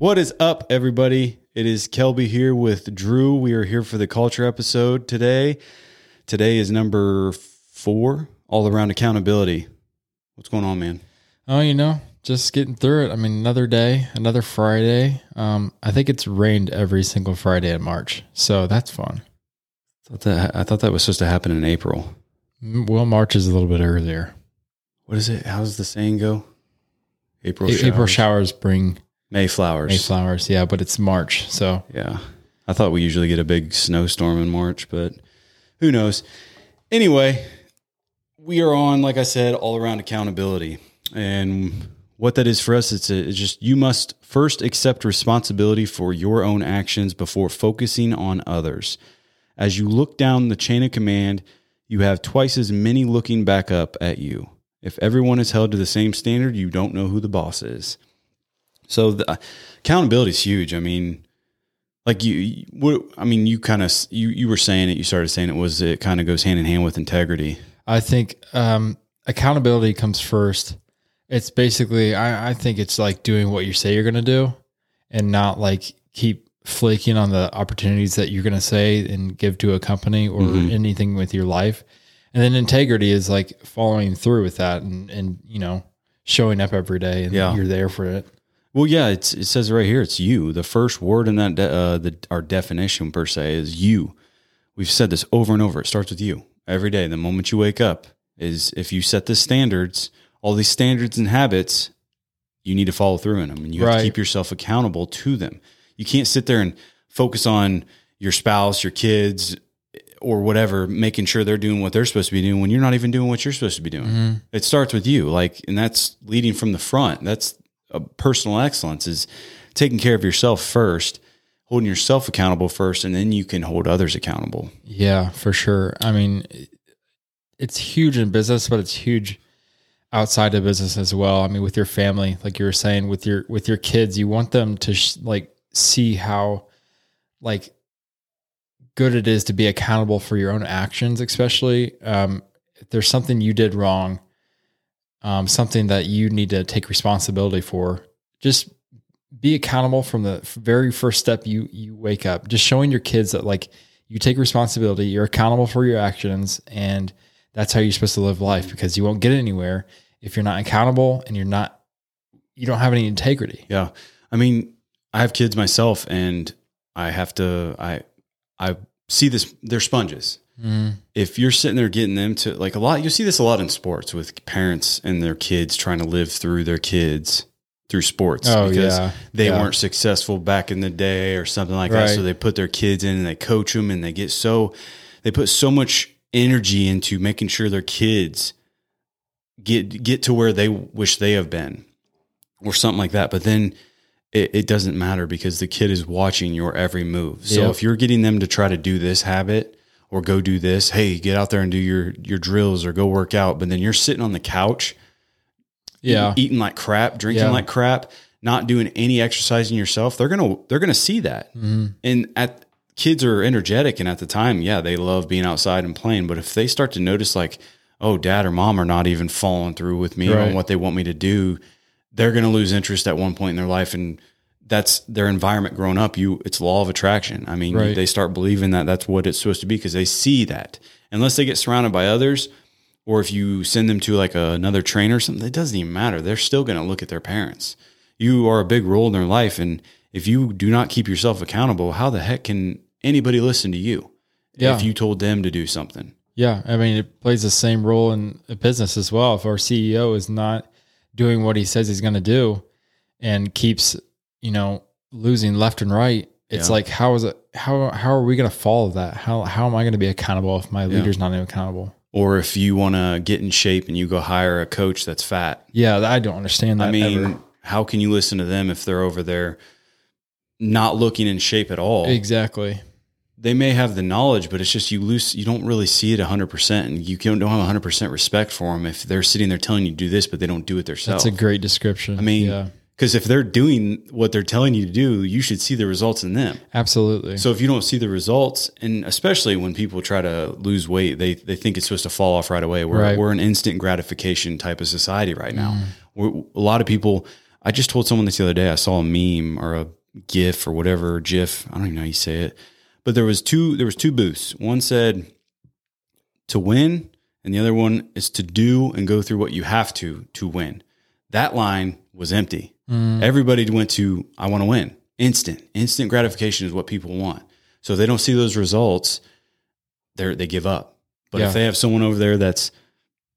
What is up, everybody? It is Kelby here with Drew. We are here for the culture episode today. Today is number four, all around accountability. What's going on, man? Oh, you know, just getting through it. I mean, another day, another Friday. Um, I think it's rained every single Friday in March, so that's fun. I thought that, I thought that was supposed to happen in April. Mm, Well, March is a little bit earlier. What is it? How does the saying go? April showers. April showers bring May flowers. May flowers, yeah, but it's March, so Yeah. I thought we usually get a big snowstorm in March, but who knows? Anyway, we are on, like I said, all around accountability. And what that is for us, it's, a, it's just you must first accept responsibility for your own actions before focusing on others. As you look down the chain of command, you have twice as many looking back up at you. If everyone is held to the same standard, you don't know who the boss is. So the accountability is huge. I mean, like you, what, I mean, you kind of you you were saying it. You started saying it was it kind of goes hand in hand with integrity. I think um, accountability comes first. It's basically, I, I think it's like doing what you say you're going to do and not like keep flaking on the opportunities that you're going to say and give to a company or Mhm. anything with your life. And then integrity is like following through with that and, and you know, showing up every day and Yeah. you're there for it. Well, yeah, it's, it says right here, it's you. The first word in that de- uh, the our definition per se is you. We've said this over and over. It starts with you every day. The moment you wake up is if you set the standards, all these standards and habits, you need to follow through in them, and you have to keep yourself accountable to them. You can't sit there and focus on your spouse, your kids, or whatever, making sure they're doing what they're supposed to be doing when you're not even doing what you're supposed to be doing. It starts with you, like, and that's leading from the front. That's personal excellence is taking care of yourself first, holding yourself accountable first, and then you can hold others accountable. Yeah, for sure. I mean, it's huge in business, but it's huge outside of business as well. I mean, with your family, like you were saying, with your with your kids, you want them to sh- like see how like good it is to be accountable for your own actions, especially um, if there's something you did wrong, um, something that you need to take responsibility for. Just be accountable from the very first step you you wake up. Just showing your kids that like you take responsibility, you're accountable for your actions, and that's how you're supposed to live life because you won't get anywhere if you're not accountable and you're not you don't have any integrity. Yeah. I mean, I have kids myself and I have to I I see this they're sponges. Mm. If you're sitting there getting them to like a lot you see this a lot in sports with parents and their kids trying to live through their kids through sports Oh, because yeah. they Yeah. weren't successful back in the day or something like that so they put their kids in and they coach them and they get so they put so much energy into making sure their kids get get to where they wish they have been or something like that. But then it, it doesn't matter because the kid is watching your every move. So Yep. if you're getting them to try to do this habit or go do this, hey, get out there and do your your drills or go work out, but then you're sitting on the couch, Yeah. eating like crap, drinking Yeah. like crap, not doing any exercising yourself, they're gonna they're gonna see that. Mm-hmm. And at kids are energetic, and at the time, yeah, they love being outside and playing. But if they start to notice like, oh, dad or mom are not even following through with me on what they want me to do, they're gonna lose interest at one point in their life, and that's their environment growing up. You, it's law of attraction. I mean, Right. they start believing that that's what it's supposed to be because they see that. Unless they get surrounded by others, or if you send them to like a, another trainer or something, it doesn't even matter. They're still going to look at their parents. You are a big role in their life. And if you do not keep yourself accountable, how the heck can anybody listen to you Yeah. if you told them to do something? Yeah, I mean, it plays the same role in a business as well. If our CEO is not doing what he says he's going to do and keeps, you know, losing left and right, it's Yeah. like how is it? How how are we going to follow that? How how am I going to be accountable if my Yeah. leader's not even accountable? Or if you want to get in shape and you go hire a coach that's fat, Yeah, I don't understand that. I mean, ever. how can you listen to them if they're over there not looking in shape at all? exactly. they may have the knowledge, but it's just you lose. You don't really see it hundred percent, and you don't don't have hundred percent respect for them if they're sitting there telling you to do this, but they don't do it themselves. That's a great description. I mean, yeah, because if they're doing what they're telling you to do, you should see the results in them. absolutely. So if you don't see the results, and especially when people try to lose weight, they they think it's supposed to fall off right away. We're Right. we're an instant gratification type of society right now. Mm. We're, a lot of people. I just told someone this the other day. I saw a meme or a GIF or whatever GIF. I don't even know how you say it, but there was two. There was two booths. One said to win, and the other one is to do and go through what you have to to win. That line was empty. Everybody went to I want to win. Instant, instant gratification is what people want. So if they don't see those results, they they give up. But Yeah. if they have someone over there that's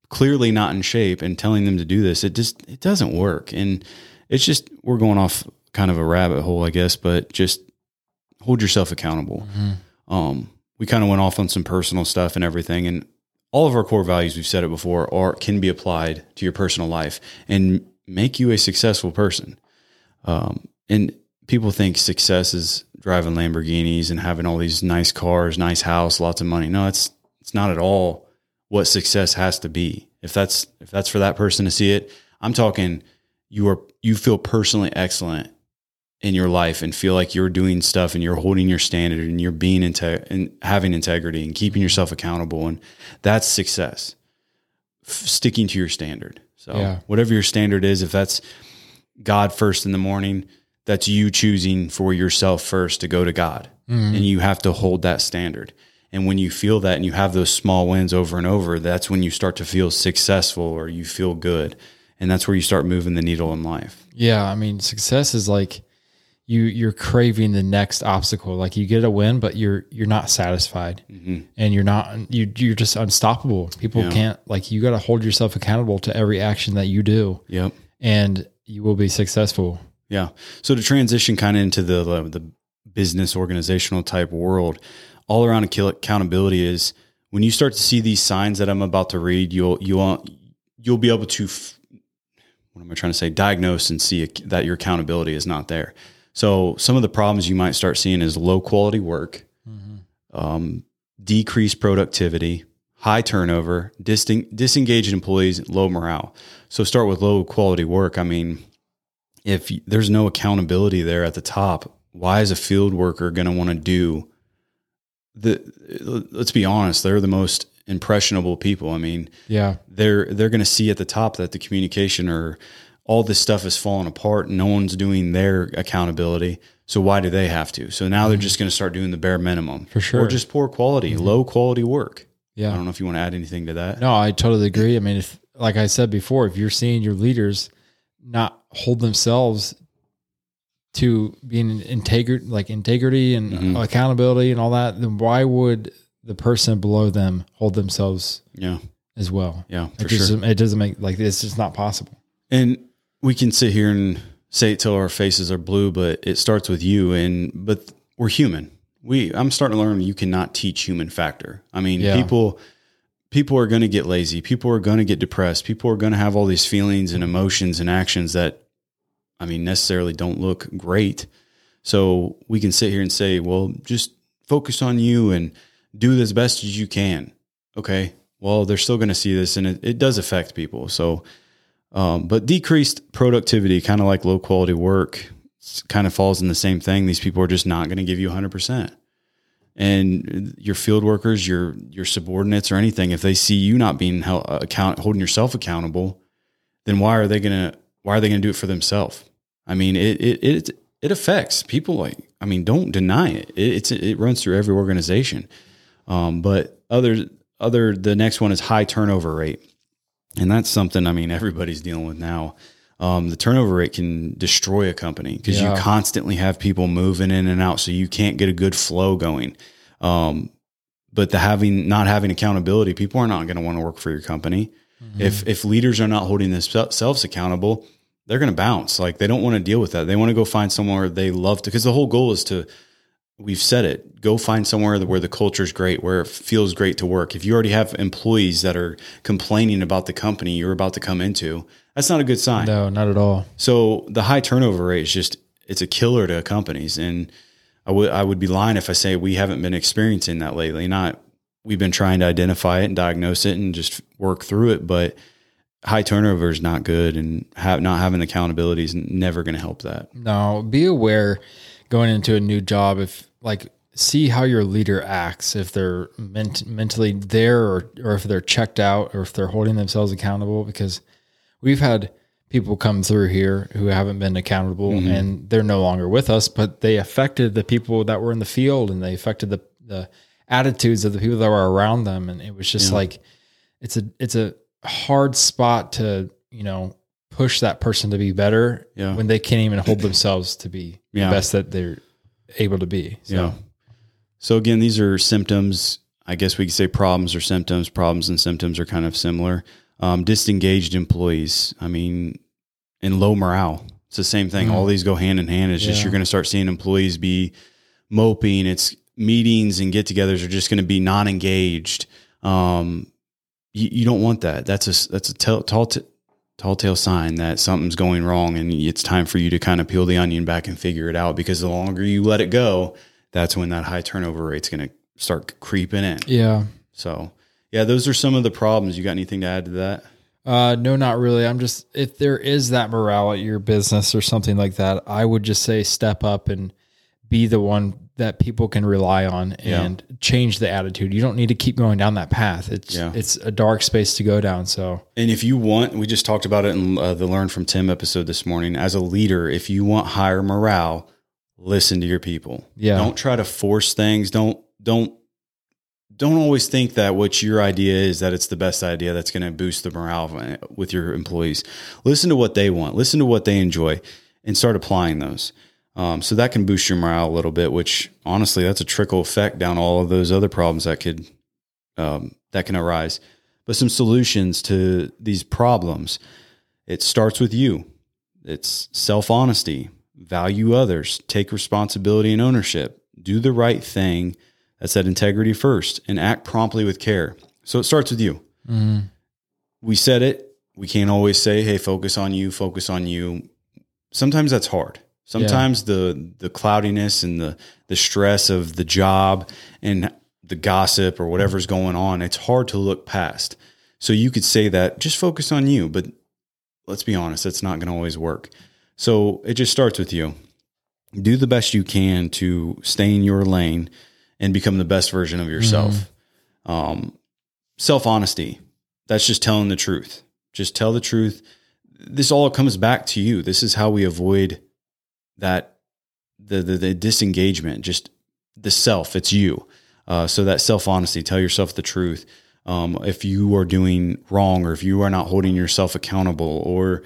clearly not in shape and telling them to do this, it just it doesn't work. And it's just we're going off kind of a rabbit hole, I guess. But just hold yourself accountable. Um, we kind of went off on some personal stuff and everything, and all of our core values we've said it before are can be applied to your personal life and make you a successful person. Um, and people think success is driving Lamborghinis and having all these nice cars, nice house, lots of money. No, it's it's not at all what success has to be. If that's if that's for that person to see it, I'm talking you are you feel personally excellent in your life and feel like you're doing stuff and you're holding your standard and you're being and having integrity and keeping yourself accountable and that's success. F- sticking to your standard. So Yeah. whatever your standard is, if that's God first in the morning, that's you choosing for yourself first to go to God. Mm-hmm. And you have to hold that standard. And when you feel that and you have those small wins over and over, that's when you start to feel successful or you feel good. And that's where you start moving the needle in life. Yeah, I mean, success is like you you're craving the next obstacle. Like you get a win, but you're you're not satisfied, mm-hmm. and you're not you you're just unstoppable. People Yeah. can't like you got to hold yourself accountable to every action that you do, Yep. and you will be successful. Yeah. So to transition kind of into the the business organizational type world, all around accountability is when you start to see these signs that I'm about to read, you'll you'll you'll be able to f- what am I trying to say? Diagnose and see that your accountability is not there. So some of the problems you might start seeing is low quality work, um, decreased productivity, high turnover, disting, disengaged employees, low morale. So start with low quality work. I mean, if there's no accountability there at the top, why is a field worker going to want to do the? Let's be honest, they're the most impressionable people. I mean, Yeah, they're they're going to see at the top that the communication or all this stuff is falling apart and no one's doing their accountability. So why do they have to? So now they're just going to start doing the bare minimum Mm-hmm. For sure. Mm-hmm. or just poor quality, low quality work. Yeah, I don't know if you want to add anything to that. No, I totally agree. I mean, if like I said before, if you're seeing your leaders not hold themselves to being integrity, like integrity and Mhm. accountability and all that, then why would the person below them hold themselves Yeah, as well? yeah, for It sure. just it doesn't make like it's just not possible. And we can sit here and say it till our faces are blue, but it starts with you. And but we're human. We I'm starting to learn you cannot teach human factor. I mean, Yeah. people people are going to get lazy. People are going to get depressed. People are going to have all these feelings and emotions and actions that I mean necessarily don't look great. So we can sit here and say, well, just focus on you and do as best as you can. Okay. Well, they're still going to see this and it, it does affect people. So um, but decreased productivity, kind of like low quality work, kind of falls in the same thing. These people are just not going to give you 100%. And your field workers, your your subordinates, or anything, if they see you not being held, account holding yourself accountable, then why are they gonna why are they gonna do it for themselves? I mean, it it it it affects people. Like, I mean, don't deny it. it it's it runs through every organization. Um, but other other the next one is high turnover rate. And that's something I mean everybody's dealing with now. Um, the turnover rate can destroy a company because Yeah. you constantly have people moving in and out, so you can't get a good flow going. Um, but the having not having accountability, people are not going to want to work for your company. If if leaders are not holding themselves accountable, they're going to bounce. Like they don't want to deal with that. They want to go find somewhere they love to. Because the whole goal is to we've said it go find somewhere where the culture is great where it feels great to work. If you already have employees that are complaining about the company you're about to come into that's not a good sign. No, not at all. so the high turnover rate is just it's a killer to companies. And i would i would be lying if i say we haven't been experiencing that lately. Not we've been trying to identify it and diagnose it and just work through it but high turnover is not good and have, not having accountability is never going to help that. No, be aware going into a new job if like see how your leader acts if they're ment- mentally there or or if they're checked out or if they're holding themselves accountable because we've had people come through here who haven't been accountable mm-hmm. and they're no longer with us, but they affected the people that were in the field and they affected the, the attitudes of the people that were around them. And it was just Yeah. like, it's a, it's a hard spot to, you know, push that person to be better Yeah. when they can't even hold themselves to be Yeah. the best that they're able to be. So, Yeah. So again, these are symptoms. I guess we could say problems or symptoms. Problems and symptoms are kind of similar. Um, disengaged employees. I mean, and low morale. It's the same thing. Mm. All these go hand in hand. It's just you're going to start seeing employees be moping. It's meetings and get-togethers are just going to be non-engaged. Um, you, you don't want that. That's a that's a tell, tall t- tall tale sign that something's going wrong, and it's time for you to kind of peel the onion back and figure it out. Because the longer you let it go, that's when that high turnover rate's going to start creeping in. yeah. So, yeah, those are some of the problems. You got anything to add to that? Uh, no, not really. I'm just if there is that morale at your business or something like that, I would just say step up and be the one that people can rely on and change the attitude. You don't need to keep going down that path. It's Yeah. it's a dark space to go down. So And if you want, we just talked about it in uh, the Learn from Tim episode this morning. As a leader, if you want higher morale, listen to your people. Yeah. Don't try to force things. Don't don't don't always think that what your idea is that it's the best idea that's going to boost the morale with your employees. Listen to what they want. Listen to what they enjoy, and start applying those. Um, so that can boost your morale a little bit. Which honestly, that's a trickle effect down all of those other problems that could um, that can arise. But some solutions to these problems. It starts with you. It's self honesty, value others, take responsibility and ownership, do the right thing. That's that integrity first, and act promptly with care. So it starts with you. We said it. We can't always say, "Hey, focus on you, focus on you." Sometimes that's hard. Sometimes the the cloudiness and the the stress of the job and the gossip or whatever's going on, it's hard to look past. So you could say that just focus on you, but let's be honest, that's not going to always work. So it just starts with you. Do the best you can to stay in your lane and become the best version of yourself. Um, Self honesty. That's just telling the truth. Just tell the truth. This all comes back to you. This is how we avoid that the the, the disengagement. Just the self. It's you. Uh, so that self honesty. Tell yourself the truth. Um, if you are doing wrong, or if you are not holding yourself accountable, or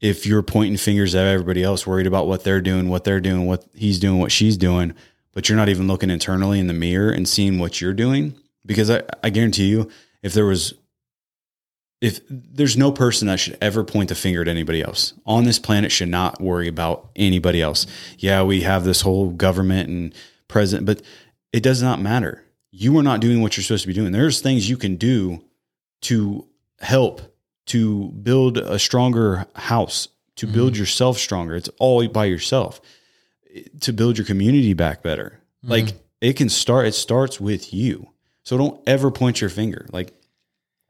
if you're pointing fingers at everybody else, worried about what they're doing, what they're doing, what he's doing, what she's doing, but you're not even looking internally in the mirror and seeing what you're doing. Because I, I guarantee you, if there was, if there's no person that should ever point the finger at anybody else on this planet, should not worry about anybody else. Yeah, we have this whole government and president, but it does not matter. You are not doing what you're supposed to be doing. There's things you can do to help to build a stronger house, to mm-hmm. build yourself stronger. It's all by yourself. To build your community back better. Like mm-hmm. it can start it starts with you. So don't ever point your finger. Like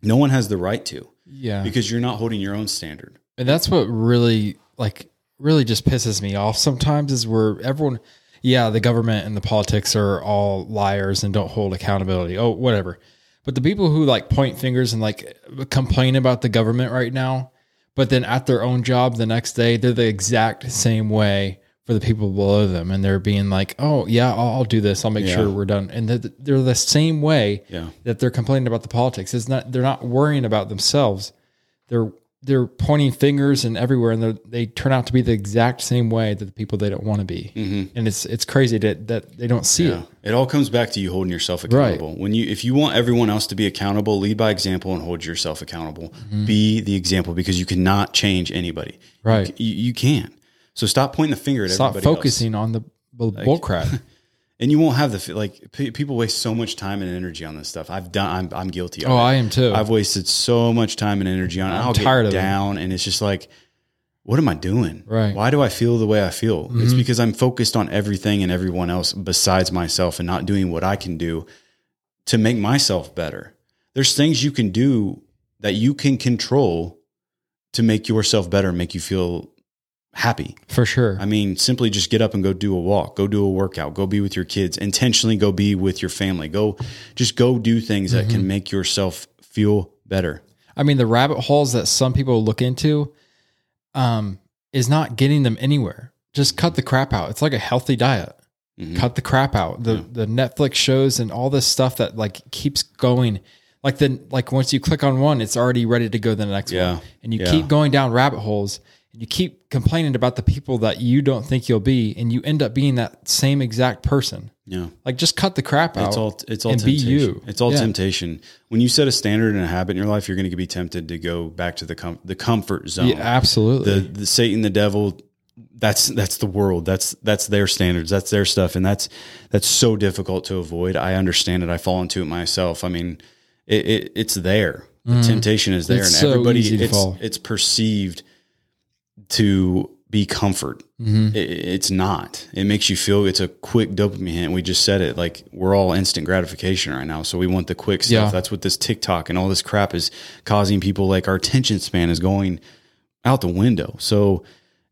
no one has the right to yeah, because you're not holding your own standard. And that's what really like really just pisses me off sometimes is where everyone yeah, the government and the politics are all liars and don't hold accountability. Oh, whatever. But the people who like point fingers and like complain about the government right now, but then at their own job the next day, they're the exact same way for the people below them. And they're being like, oh, yeah, I'll, I'll do this. I'll make Yeah. sure we're done. And they're, they're the same way Yeah. that they're complaining about the politics. It's not, they're not worrying about themselves. They're, they're pointing fingers and everywhere, and they're- turn out to be the exact same way that the people they don't want to be. Mm-hmm. And it's it's crazy that that they don't see Yeah. it. It all comes back to you holding yourself accountable. When you if you want everyone else to be accountable, lead by example and hold yourself accountable. Mm-hmm. Be the example because you cannot change anybody. Right. You, you can't. So stop pointing the finger at Stop everybody else. focusing on the bull bullcrap. and you won't have the like p- people waste so much time and energy on this stuff. I've done. I'm I'm guilty. Of oh, it. I am too. I've wasted so much time and energy on it. I'm I'll tired of get it. down, and it's just like, what am I doing? Right. Mm-hmm. Why do I feel the way I feel? It's because I'm focused on everything and everyone else besides myself, and not doing what I can do to make myself better. There's things you can do that you can control to make yourself better, make you feel happy. For sure. I mean, simply just get up and go do a walk, go do a workout, go be with your kids, intentionally go be with your family. Go just go do things that Mm-hmm. can make yourself feel better. I mean, the rabbit holes that some people look into, um, is not getting them anywhere. Just cut the crap out. It's like a healthy diet. Mhm. Cut the crap out. The Yeah. the Netflix shows and all this stuff that like keeps going. Like the like once you click on one, it's already ready to go to the next Yeah. one. And you Yeah. keep going down rabbit holes you keep complaining about the people that you don't think you'll be, and you end up being that same exact person. Yeah. Like just cut the crap out. It's all it's all and be you. It's all Yeah. temptation. When you set a standard and a habit in your life, you're going to be tempted to go back to the com- the comfort zone. yeah, absolutely. the the Satan, the devil, that's that's the world. That's that's their standards. That's their stuff, and that's that's so difficult to avoid. I understand it. I fall into it myself. I mean, it, it it's there. The mm. temptation is there. It's and everybody easy to it's fall. it's perceived to be comfort. Mm-hmm. It, it's not. It makes you feel it's a quick dopamine hit. We just said it. Like we're all instant gratification right now, so we want the quick stuff. Yeah. That's what this TikTok and all this crap is causing people. Like our attention span is going out the window. So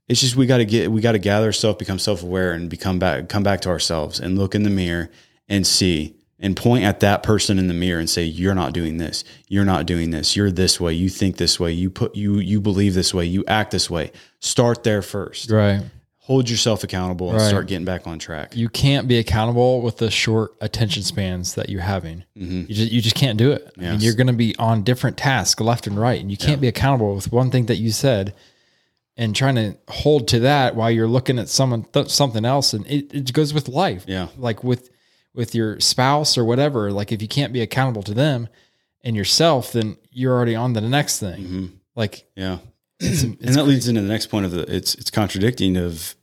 it's just we got to get we got to gather ourselves, become self aware, and become back come back to ourselves and look in the mirror and see and point at that person in the mirror and say you're not doing this you're not doing this you're this way you think this way you put you you believe this way you act this way start there first right. hold yourself accountable and Right. start getting back on track You can't be accountable with the short attention spans that you're having. Mm-hmm. You just you just can't do it. I mean, you're going to be on different tasks left and right, and you can't be accountable with one thing that you said, and trying to hold to that while you're looking at someone th- something else. And it, it goes with life. Yeah. like with with your spouse or whatever. Like if you can't be accountable to them and yourself, then you're already on to the next thing. Mm-hmm. Like yeah it's, and that leads into the next point of the it's it's contradicting of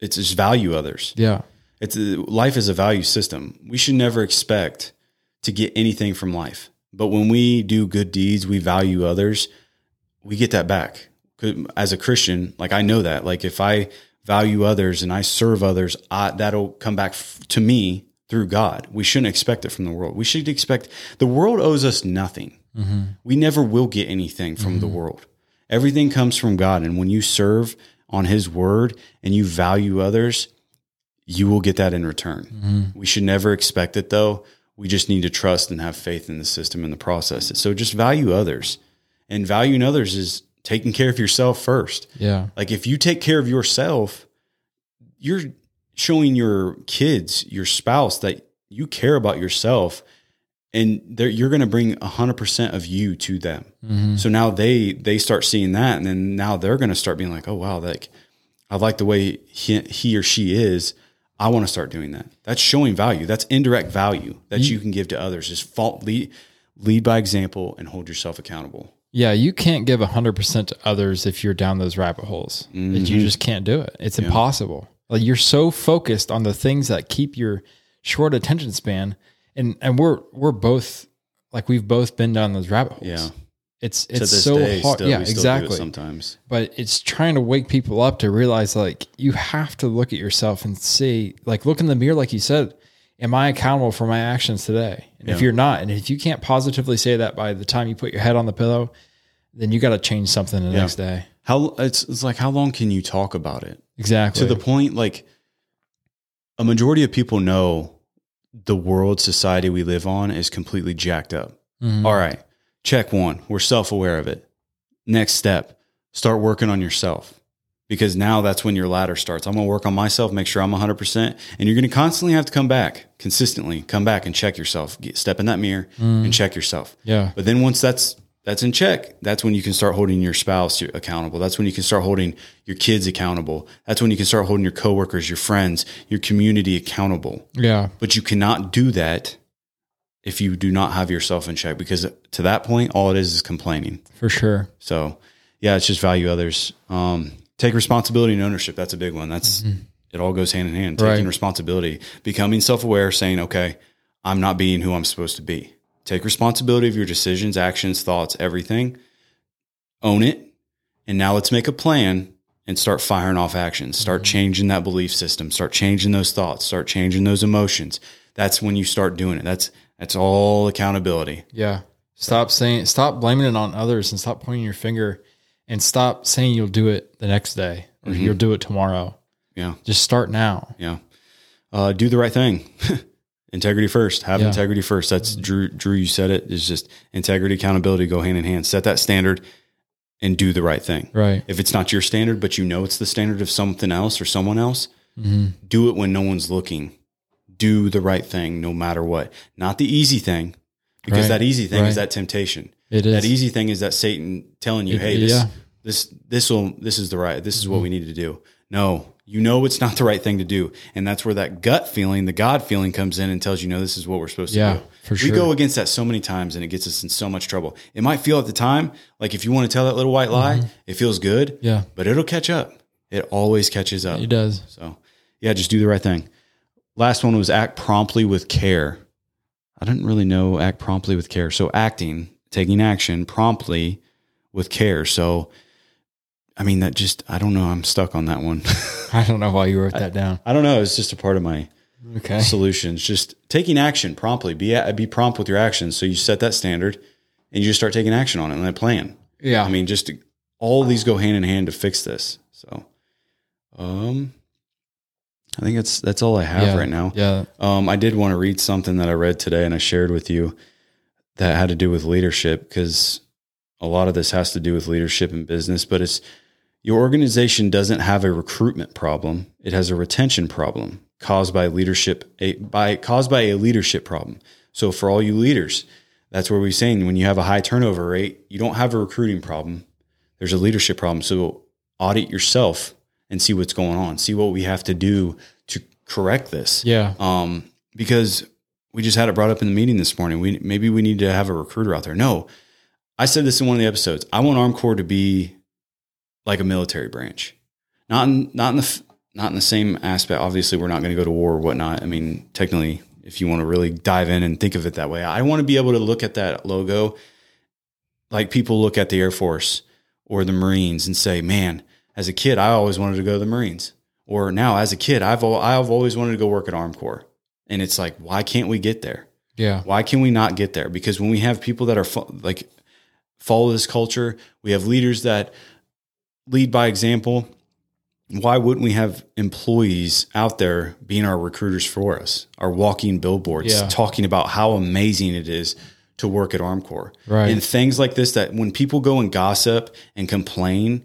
it's just value others yeah, It's a, life is a value system. We should never expect to get anything from life. But when we do good deeds, we value others, we get that back. As a Christian, like I know that, like if I value others and I serve others, I, that'll come back f- to me through God. We shouldn't expect it from the world. We should expect the world owes us nothing. Mm-hmm. We never will get anything from the mm-hmm. world. Everything comes from God. And when you serve on His word and you value others, you will get that in return. Mm-hmm. We should never expect it though. We just need to trust and have faith in the system and the process. So just value others. And valuing others is taking care of yourself first. yeah, Like if you take care of yourself, you're showing your kids, your spouse that you care about yourself and they're, you're going to bring 100% of you to them. Mm-hmm. So now they they start seeing that and then now they're going to start being like, "Oh wow, like I like the way he, he or she is. I want to start doing that." That's showing value. That's indirect value that you can give to others. Just fault lead lead by example and hold yourself accountable. Yeah, you can't give 100% to others if you're down those rabbit holes. That You mm-hmm. just can't do it. It's impossible. Like you're so focused on the things that keep your short attention span and and we're we're both like we've both been down those rabbit holes. Yeah. It's it's so day, hard. still, yeah, we still do it exactly. sometimes. But it's trying to wake people up to realize like you have to look at yourself and see like look in the mirror like you said, am I accountable for my actions today? And if you're not, and if you can't positively say that by the time you put your head on the pillow, then you got to change something the next day. How it's, it's like how long can you talk about it? Exactly. to the point like a majority of people know the world society we live on is completely jacked up. Mhm. All right, check one. We're self aware of it. Next step, start working on yourself because now that's when your ladder starts. I'm going to work on myself, make sure I'm 100%. And you're going to constantly have to come back, consistently come back and check yourself. Get, step in that mirror and check yourself. Yeah. But then once that's that's in check, that's when you can start holding your spouse accountable. That's when you can start holding your kids accountable. That's when you can start holding your coworkers, your friends, your community accountable. Yeah. But you cannot do that if you do not have yourself in check because to that point all it is is complaining. For sure. So, yeah, it's just value others. Um, take responsibility and ownership. That's a big one. That's mm-hmm. it. All goes hand in hand. Taking Right. responsibility, becoming self-aware, saying, "Okay, I'm not being who I'm supposed to be." Take responsibility of your decisions, actions, thoughts, everything. Own it, and now let's make a plan and start firing off actions. Start mm-hmm. changing that belief system. Start changing those thoughts. Start changing those emotions. That's when you start doing it. That's that's all accountability. Yeah. Stop saying, stop blaming it on others and stop pointing your finger and stop saying you'll do it the next day or Mm-hmm. you'll do it tomorrow. Yeah. Just start now. Yeah. Uh, do the right thing. integrity first. Have Yeah. integrity first. That's Drew. Drew, you said it. it. Is just integrity, accountability go hand in hand. Set that standard. and do the right thing. Right. If it's not your standard, but you know it's the standard of something else or someone else, Mm-hmm. do it when no one's looking. Do the right thing no matter what. Not the easy thing, because Right. that easy thing is that temptation. It is. That easy thing is that Satan telling you, It- "Hey, this yeah. this this will this is the right. This is Mm-hmm. what we need to do." No, you know it's not the right thing to do, and that's where that gut feeling, the God feeling, comes in and tells you, "No, this is what we're supposed Yeah, to do." for We go against that so many times, and it gets us in so much trouble. It might feel at the time like if you want to tell that little white lie, it feels good, Mm-hmm. Yeah. but it'll catch up. It always catches up. It does. So, yeah, just do the right thing. Last one was act promptly with care. I didn't really know act promptly with care. So, acting, taking action promptly with care. So, I mean, that just, I don't know. I'm stuck on that one. I don't know why you wrote that down. I don't know. It's just a part of my Okay. solutions. Just taking action promptly. Be, be prompt with your actions. So, you set that standard and you just start taking action on it and that plan. Yeah. I mean, just all these go hand in hand to fix this. So, um, I think that's that's all I have yeah. right now. Yeah. Um, I did want to read something that I read today and I shared with you that had to do with leadership because a lot of this has to do with leadership and business. But it's your organization doesn't have a recruitment problem; it has a retention problem caused by leadership a, by caused by a leadership problem. So for all you leaders, that's where we're saying when you have a high turnover rate, you don't have a recruiting problem. There's a leadership problem. So audit yourself and see what's going on. See what we have to do to correct this. Yeah. Um, because we just had it brought up in the meeting this morning. We maybe we need to have a recruiter out there. No, I said this in one of the episodes. I want Armcorps to be like a military branch, not in, not in the not in the same aspect. Obviously, we're not going to go to war or whatnot. I mean, technically, if you want to really dive in and think of it that way, I want to be able to look at that logo like people look at the Air Force or the Marines and say, "Man, as a kid, I always wanted to go to the Marines." Or now, as a kid, I've I've always wanted to go work at Armcorps, and it's like, why can't we get there? Yeah. Why can we not get there? Because when we have people that are fo- like follow this culture, we have leaders that lead by example. Why wouldn't we have employees out there being our recruiters for us, our walking billboards, Yeah. talking about how amazing it is to work at Armcorps? Right. And things like this that when people go and gossip and complain,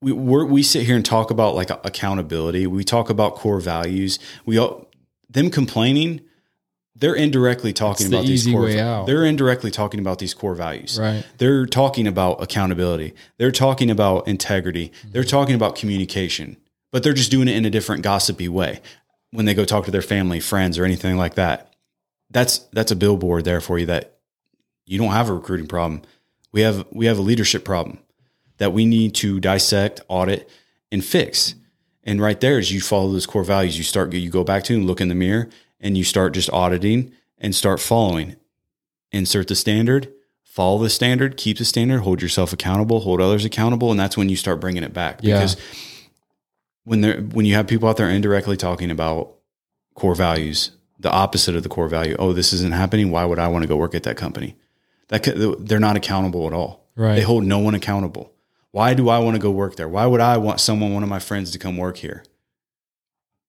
we we're, we sit here and talk about like accountability. We talk about core values. We all them complaining, they're indirectly talking It's the about these core. out. They're indirectly talking about these core values. Right. They're talking about accountability. They're talking about integrity. They're mm-hmm. talking about communication, but they're just doing it in a different gossipy way when they go talk to their family, friends, or anything like that. That's that's a billboard there for you that you don't have a recruiting problem. We have we have a leadership problem that we need to dissect, audit, and fix. And right there is you follow those core values. You start you go back to and look in the mirror and you start just auditing and start following. Insert the standard, follow the standard, keep the standard, hold yourself accountable, hold others accountable, and that's when you start bringing it back. Yeah. Because when there when you have people out there indirectly talking about core values, the opposite of the core value. Oh, this isn't happening. Why would I want to go work at that company? That could, they're not accountable at all. Right. They hold no one accountable. Why do I want to go work there? Why would I want someone, one of my friends, to come work here?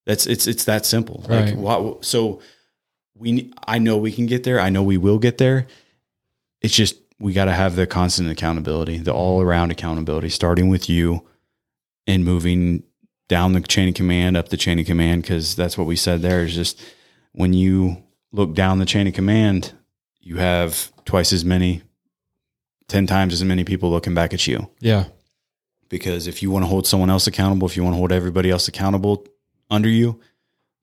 That's it's it's that simple. Like Right. why, so we I know we can get there. I know we will get there. It's just we got to have the constant accountability, the all around accountability, starting with you and moving down the chain of command, up the chain of command, because that's what we said there is just when you look down the chain of command, you have twice as many, 10 times as many people looking back at you. Yeah. Because if you want to hold someone else accountable, if you want to hold everybody else accountable under you,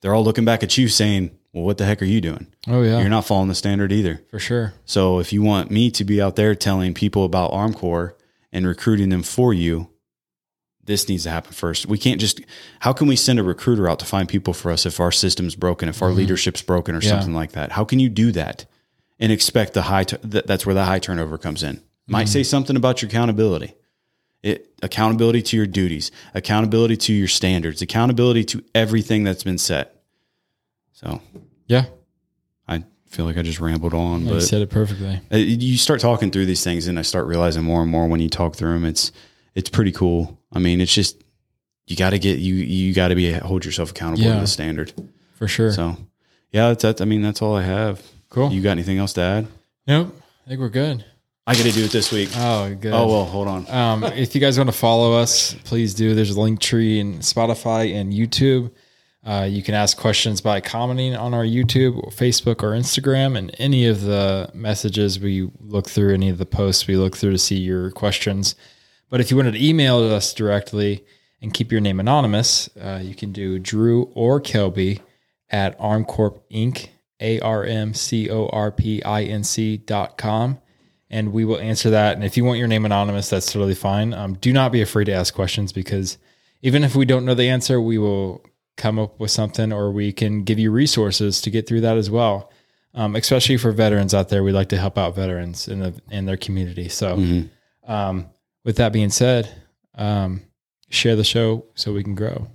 they're all looking back at you saying, well, what the heck are you doing? Oh yeah. You're not following the standard either. for sure. So if you want me to be out there telling people about Armcorps and recruiting them for you, this needs to happen first. We can't just how can we send a recruiter out to find people for us if our system's broken, if our mm-hmm. leadership's broken or Yeah. something like that? How can you do that and expect the high that, that's where the high turnover comes in. Might say something about your accountability. It accountability to your duties, accountability to your standards, accountability to everything that's been set. So, Yeah. I feel like I just rambled on, You but said it perfectly. uh, you start talking through these things and I start realizing more and more when you talk through them it's it's pretty cool. I mean, it's just you got to get you you got to be hold yourself accountable Yeah. to the standard. For sure. So, yeah, that's that I mean, that's all I have. cool. You got anything else to add? nope. I think we're good. I got to do it this week. Oh, good. Oh well, hold on. Um, if you guys want to follow us, please do. There's a Linktree in Spotify and YouTube. Uh, you can ask questions by commenting on our YouTube, Facebook, or Instagram, and any of the messages we look through, any of the posts we look through to see your questions. But if you wanted to email us directly and keep your name anonymous, uh, you can do Drew or Kelby at Armcorp Inc. A R M C O R P I N C dot com and we will answer that. And if you want your name anonymous, that's totally fine. Um, do not be afraid to ask questions because even if we don't know the answer, we will come up with something or we can give you resources to get through that as well. Um, especially for veterans out there, we like to help out veterans in the in their community. So, um, with that being said, um, share the show so we can grow.